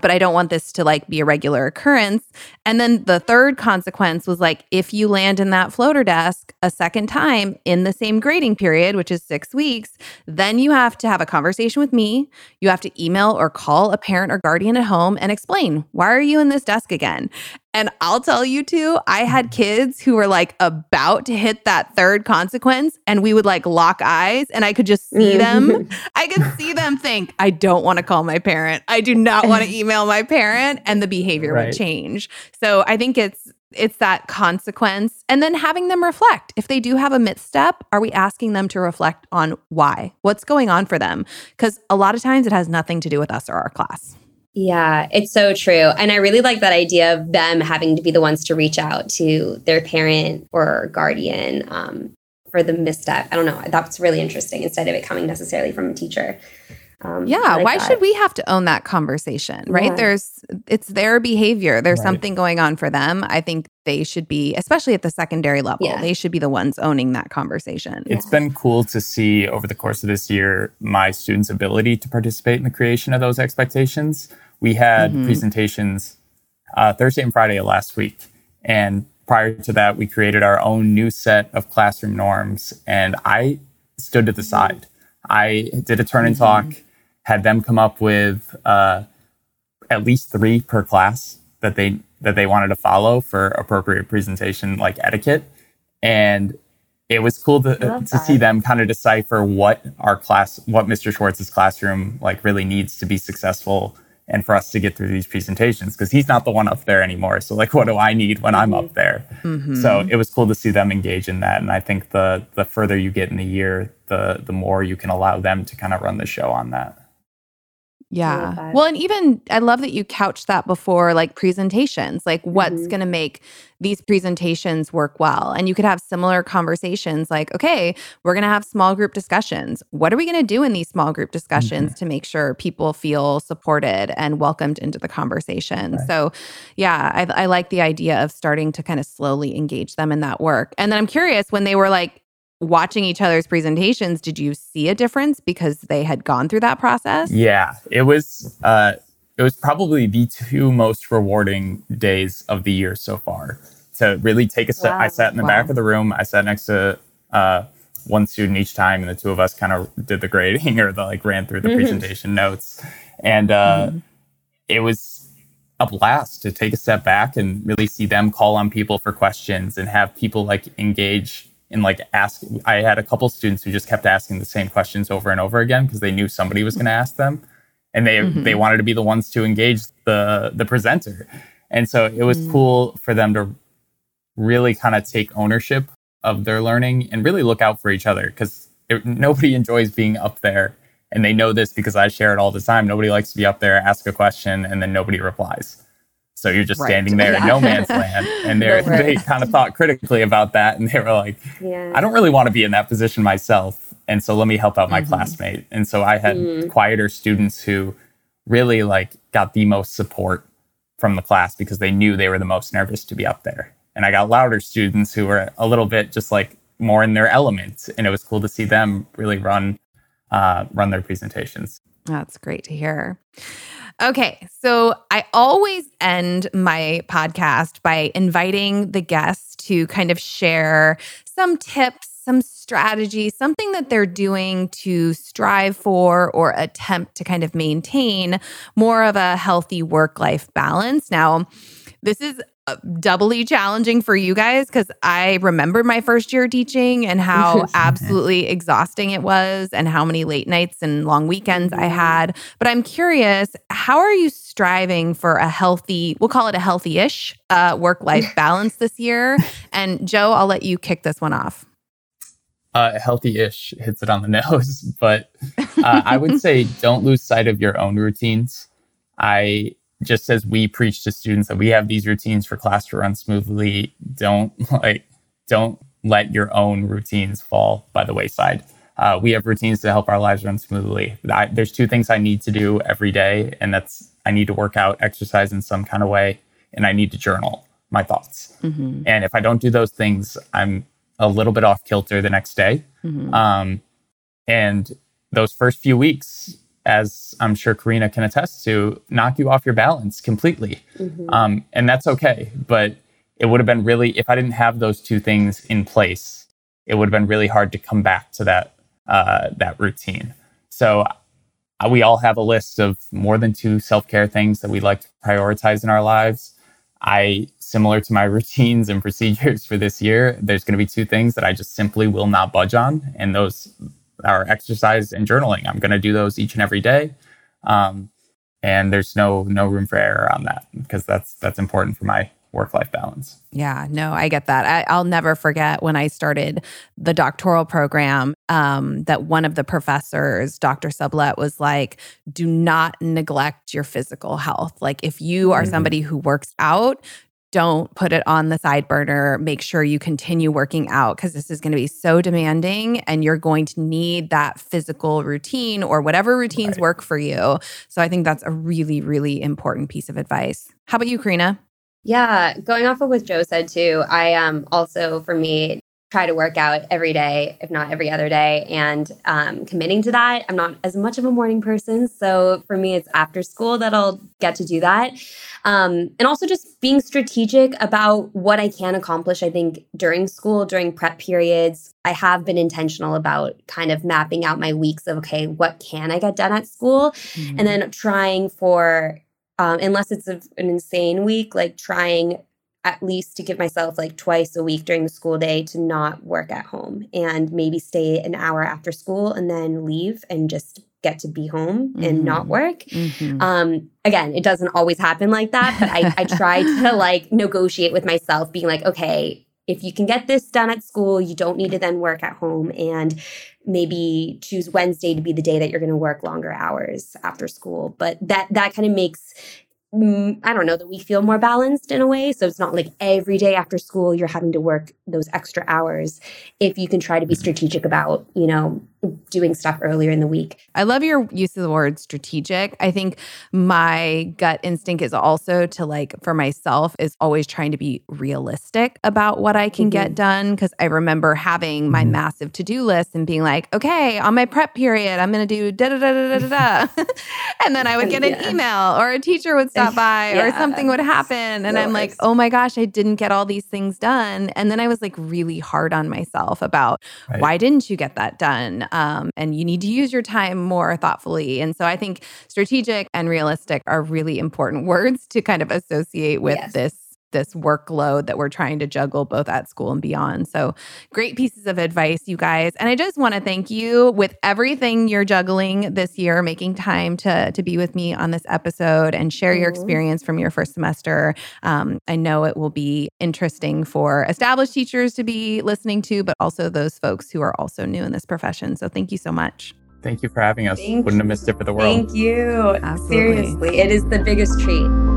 but I don't want this to like be a regular occurrence. And then the third consequence was like if you land in that floater desk a second time in the same grading period, which is 6 weeks, then you have to have a conversation with me. You have to email or call a parent or guardian at home and explain, "Why are you in this desk again?" And I'll tell you too, I had kids who were like about to hit that third consequence and we would like lock eyes and I could just see them. Mm-hmm. I could see them think, I don't want to call my parent. I do not want to email my parent and the behavior right. would change. So I think it's it's that consequence and then having them reflect. If they do have a misstep, are we asking them to reflect on why? What's going on for them? Cuz a lot of times it has nothing to do with us or our class. Yeah, it's so true. And I really like that idea of them having to be the ones to reach out to their parent or guardian um, for the misstep. I don't know. That's really interesting instead of it coming necessarily from a teacher. Um, yeah, like why that. should we have to own that conversation, right? Yeah. There's it's their behavior. There's right. something going on for them. I think they should be, especially at the secondary level, yeah. they should be the ones owning that conversation. It's yeah. been cool to see over the course of this year my students' ability to participate in the creation of those expectations. We had mm-hmm. presentations uh, Thursday and Friday of last week, and prior to that, we created our own new set of classroom norms, and I stood to the side. I did a turn and talk. Mm-hmm had them come up with uh, at least three per class that they that they wanted to follow for appropriate presentation like etiquette and it was cool to, to see them kind of decipher what our class what mr schwartz's classroom like really needs to be successful and for us to get through these presentations because he's not the one up there anymore so like what do i need when mm-hmm. i'm up there mm-hmm. so it was cool to see them engage in that and i think the the further you get in the year the the more you can allow them to kind of run the show on that yeah. Well, and even I love that you couched that before like presentations, like what's mm-hmm. going to make these presentations work well. And you could have similar conversations like, okay, we're going to have small group discussions. What are we going to do in these small group discussions mm-hmm. to make sure people feel supported and welcomed into the conversation? Right. So, yeah, I, I like the idea of starting to kind of slowly engage them in that work. And then I'm curious when they were like, watching each other's presentations, did you see a difference because they had gone through that process? Yeah, it was. Uh, it was probably the two most rewarding days of the year so far. To really take a step, wow. I sat in the wow. back of the room. I sat next to uh, one student each time, and the two of us kind of did the grading or the like ran through the mm-hmm. presentation notes, and uh, mm-hmm. it was a blast to take a step back and really see them call on people for questions and have people like engage and like ask i had a couple students who just kept asking the same questions over and over again because they knew somebody was going to ask them and they mm-hmm. they wanted to be the ones to engage the the presenter and so it was mm-hmm. cool for them to really kind of take ownership of their learning and really look out for each other because nobody enjoys being up there And they know this because I share it all the time. Nobody likes to be up there, ask a question, and then nobody replies. So you're just right. standing there yeah. in no man's land. And they they kind of thought critically about that. And they were like, yeah. I don't really want to be in that position myself. And so let me help out my mm-hmm. classmate. And so I had mm. quieter students who really like got the most support from the class because they knew they were the most nervous to be up there. And I got louder students who were a little bit just like more in their element. And it was cool to see them really run uh, run their presentations. That's great to hear. Okay, so I always end my podcast by inviting the guests to kind of share some tips, some strategy, something that they're doing to strive for or attempt to kind of maintain more of a healthy work life balance. Now, this is doubly challenging for you guys because I remember my first year teaching and how absolutely exhausting it was and how many late nights and long weekends I had. But I'm curious, how are you striving for a healthy, we'll call it a healthy ish uh, work life balance this year? And Joe, I'll let you kick this one off. Uh, healthy ish hits it on the nose, but uh, I would say don't lose sight of your own routines. I just as we preach to students that we have these routines for class to run smoothly, don't like don't let your own routines fall by the wayside. Uh, we have routines to help our lives run smoothly. I, there's two things I need to do every day, and that's I need to work out, exercise in some kind of way, and I need to journal my thoughts. Mm-hmm. And if I don't do those things, I'm a little bit off kilter the next day. Mm-hmm. Um, and those first few weeks, as I'm sure Carina can attest to, knock you off your balance completely. Mm-hmm. Um, and that's okay. But it would have been really, if I didn't have those two things in place, it would have been really hard to come back to that uh, that routine. So uh, we all have a list of more than two self care things that we like to prioritize in our lives. I, similar to my routines and procedures for this year, there's going to be two things that I just simply will not budge on, and those our exercise and journaling. I'm going to do those each and every day. Um, and there's no no room for error on that because that's that's important for my work life balance. Yeah, no, I get that. I, will never forget when I started the doctoral program um, that one of the professors, Dr. Sublet, was like, do not neglect your physical health. Like, if you are mm-hmm. somebody who works out, don't put it on the side burner. Make sure you continue working out because this is going to be so demanding and you're going to need that physical routine or whatever routines right. work for you. So I think that's a really, really important piece of advice. How about you, Carina? Yeah, going off of what Joe said too, I um also for me try to work out every day, if not every other day, and um, committing to that. I'm not as much of a morning person. So for me, it's after school that I'll get to do that. Um, and also just being strategic about what I can accomplish. I think during school, during prep periods, I have been intentional about kind of mapping out my weeks of, okay, what can I get done at school? Mm-hmm. And then trying for, um, unless it's a, an insane week, like trying at least to give myself like twice a week during the school day to not work at home and maybe stay an hour after school and then leave and just get to be home mm-hmm. and not mm-hmm. work. Mm-hmm. Um, again, it doesn't always happen like that, but I, I try to like negotiate with myself, being like, okay, if you can get this done at school, you don't need to then work at home and maybe choose Wednesday to be the day that you're going to work longer hours after school. But that that kind of makes I don't know, that we feel more balanced in a way. So it's not like every day after school you're having to work those extra hours. If you can try to be strategic about, you know, doing stuff earlier in the week. I love your use of the word strategic. I think my gut instinct is also to like for myself is always trying to be realistic about what I can mm-hmm. get done because I remember having my mm-hmm. massive to-do list and being like, "Okay, on my prep period, I'm going to do da da da da da da." and then I would get an yeah. email or a teacher would stop by yeah. or something would happen and I'm like, "Oh my gosh, I didn't get all these things done." And then I was like really hard on myself about right. why didn't you get that done? Um, and you need to use your time more thoughtfully. And so I think strategic and realistic are really important words to kind of associate with yes. this this workload that we're trying to juggle both at school and beyond. So, great pieces of advice, you guys. And I just want to thank you with everything you're juggling this year, making time to to be with me on this episode and share your experience from your first semester. Um, I know it will be interesting for established teachers to be listening to, but also those folks who are also new in this profession. So, thank you so much. Thank you for having us. Thank Wouldn't have missed it for the world. Thank you. Absolutely. Seriously, it is the biggest treat.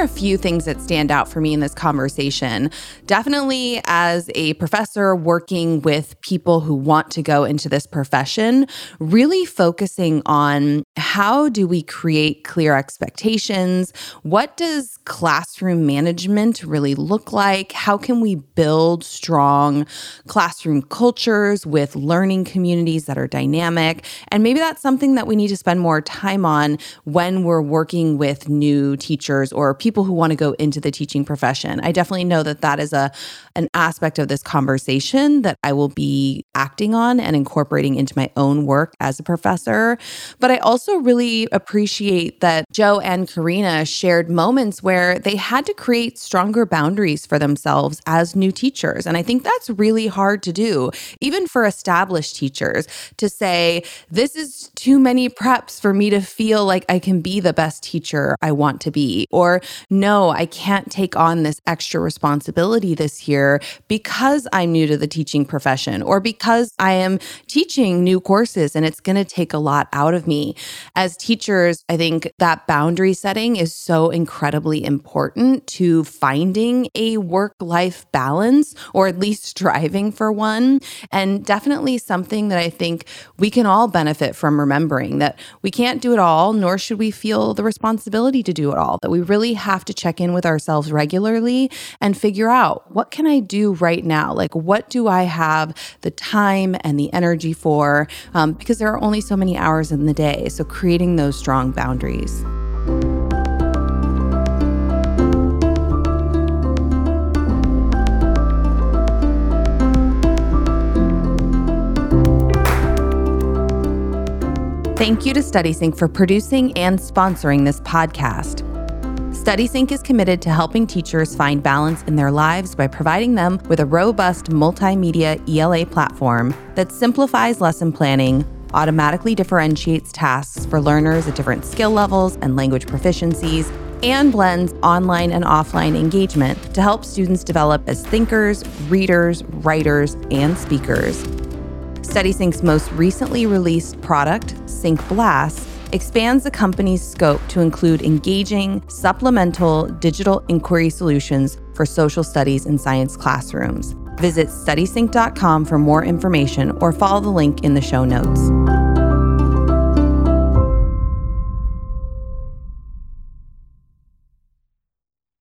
Are a few things that stand out for me in this conversation. Definitely, as a professor working with people who want to go into this profession, really focusing on how do we create clear expectations? What does classroom management really look like? How can we build strong classroom cultures with learning communities that are dynamic? And maybe that's something that we need to spend more time on when we're working with new teachers or people who want to go into the teaching profession. I definitely know that that is a an aspect of this conversation that I will be acting on and incorporating into my own work as a professor. But I also really appreciate that Joe and Carina shared moments where they had to create stronger boundaries for themselves as new teachers. And I think that's really hard to do, even for established teachers, to say, this is too many preps for me to feel like I can be the best teacher I want to be. Or, no, I can't take on this extra responsibility this year because I'm new to the teaching profession or because I am teaching new courses and it's going to take a lot out of me. As teachers, I think that boundary setting is so incredibly important to finding a work life balance or at least striving for one. And definitely something that I think we can all benefit from remembering that we can't do it all, nor should we feel the responsibility to do it all, that we really have to check in with ourselves regularly and figure out what can I do right now? Like, what do I have the time and the energy for? Um, because there are only so many hours in the day. So, creating those strong boundaries. Thank you to StudySync for producing and sponsoring this podcast. StudySync is committed to helping teachers find balance in their lives by providing them with a robust multimedia ELA platform that simplifies lesson planning, automatically differentiates tasks for learners at different skill levels and language proficiencies, and blends online and offline engagement to help students develop as thinkers, readers, writers, and speakers. StudySync's most recently released product, SyncBlast, expands the company's scope to include engaging, supplemental digital inquiry solutions for social studies and science classrooms. Visit studysync.com for more information or follow the link in the show notes.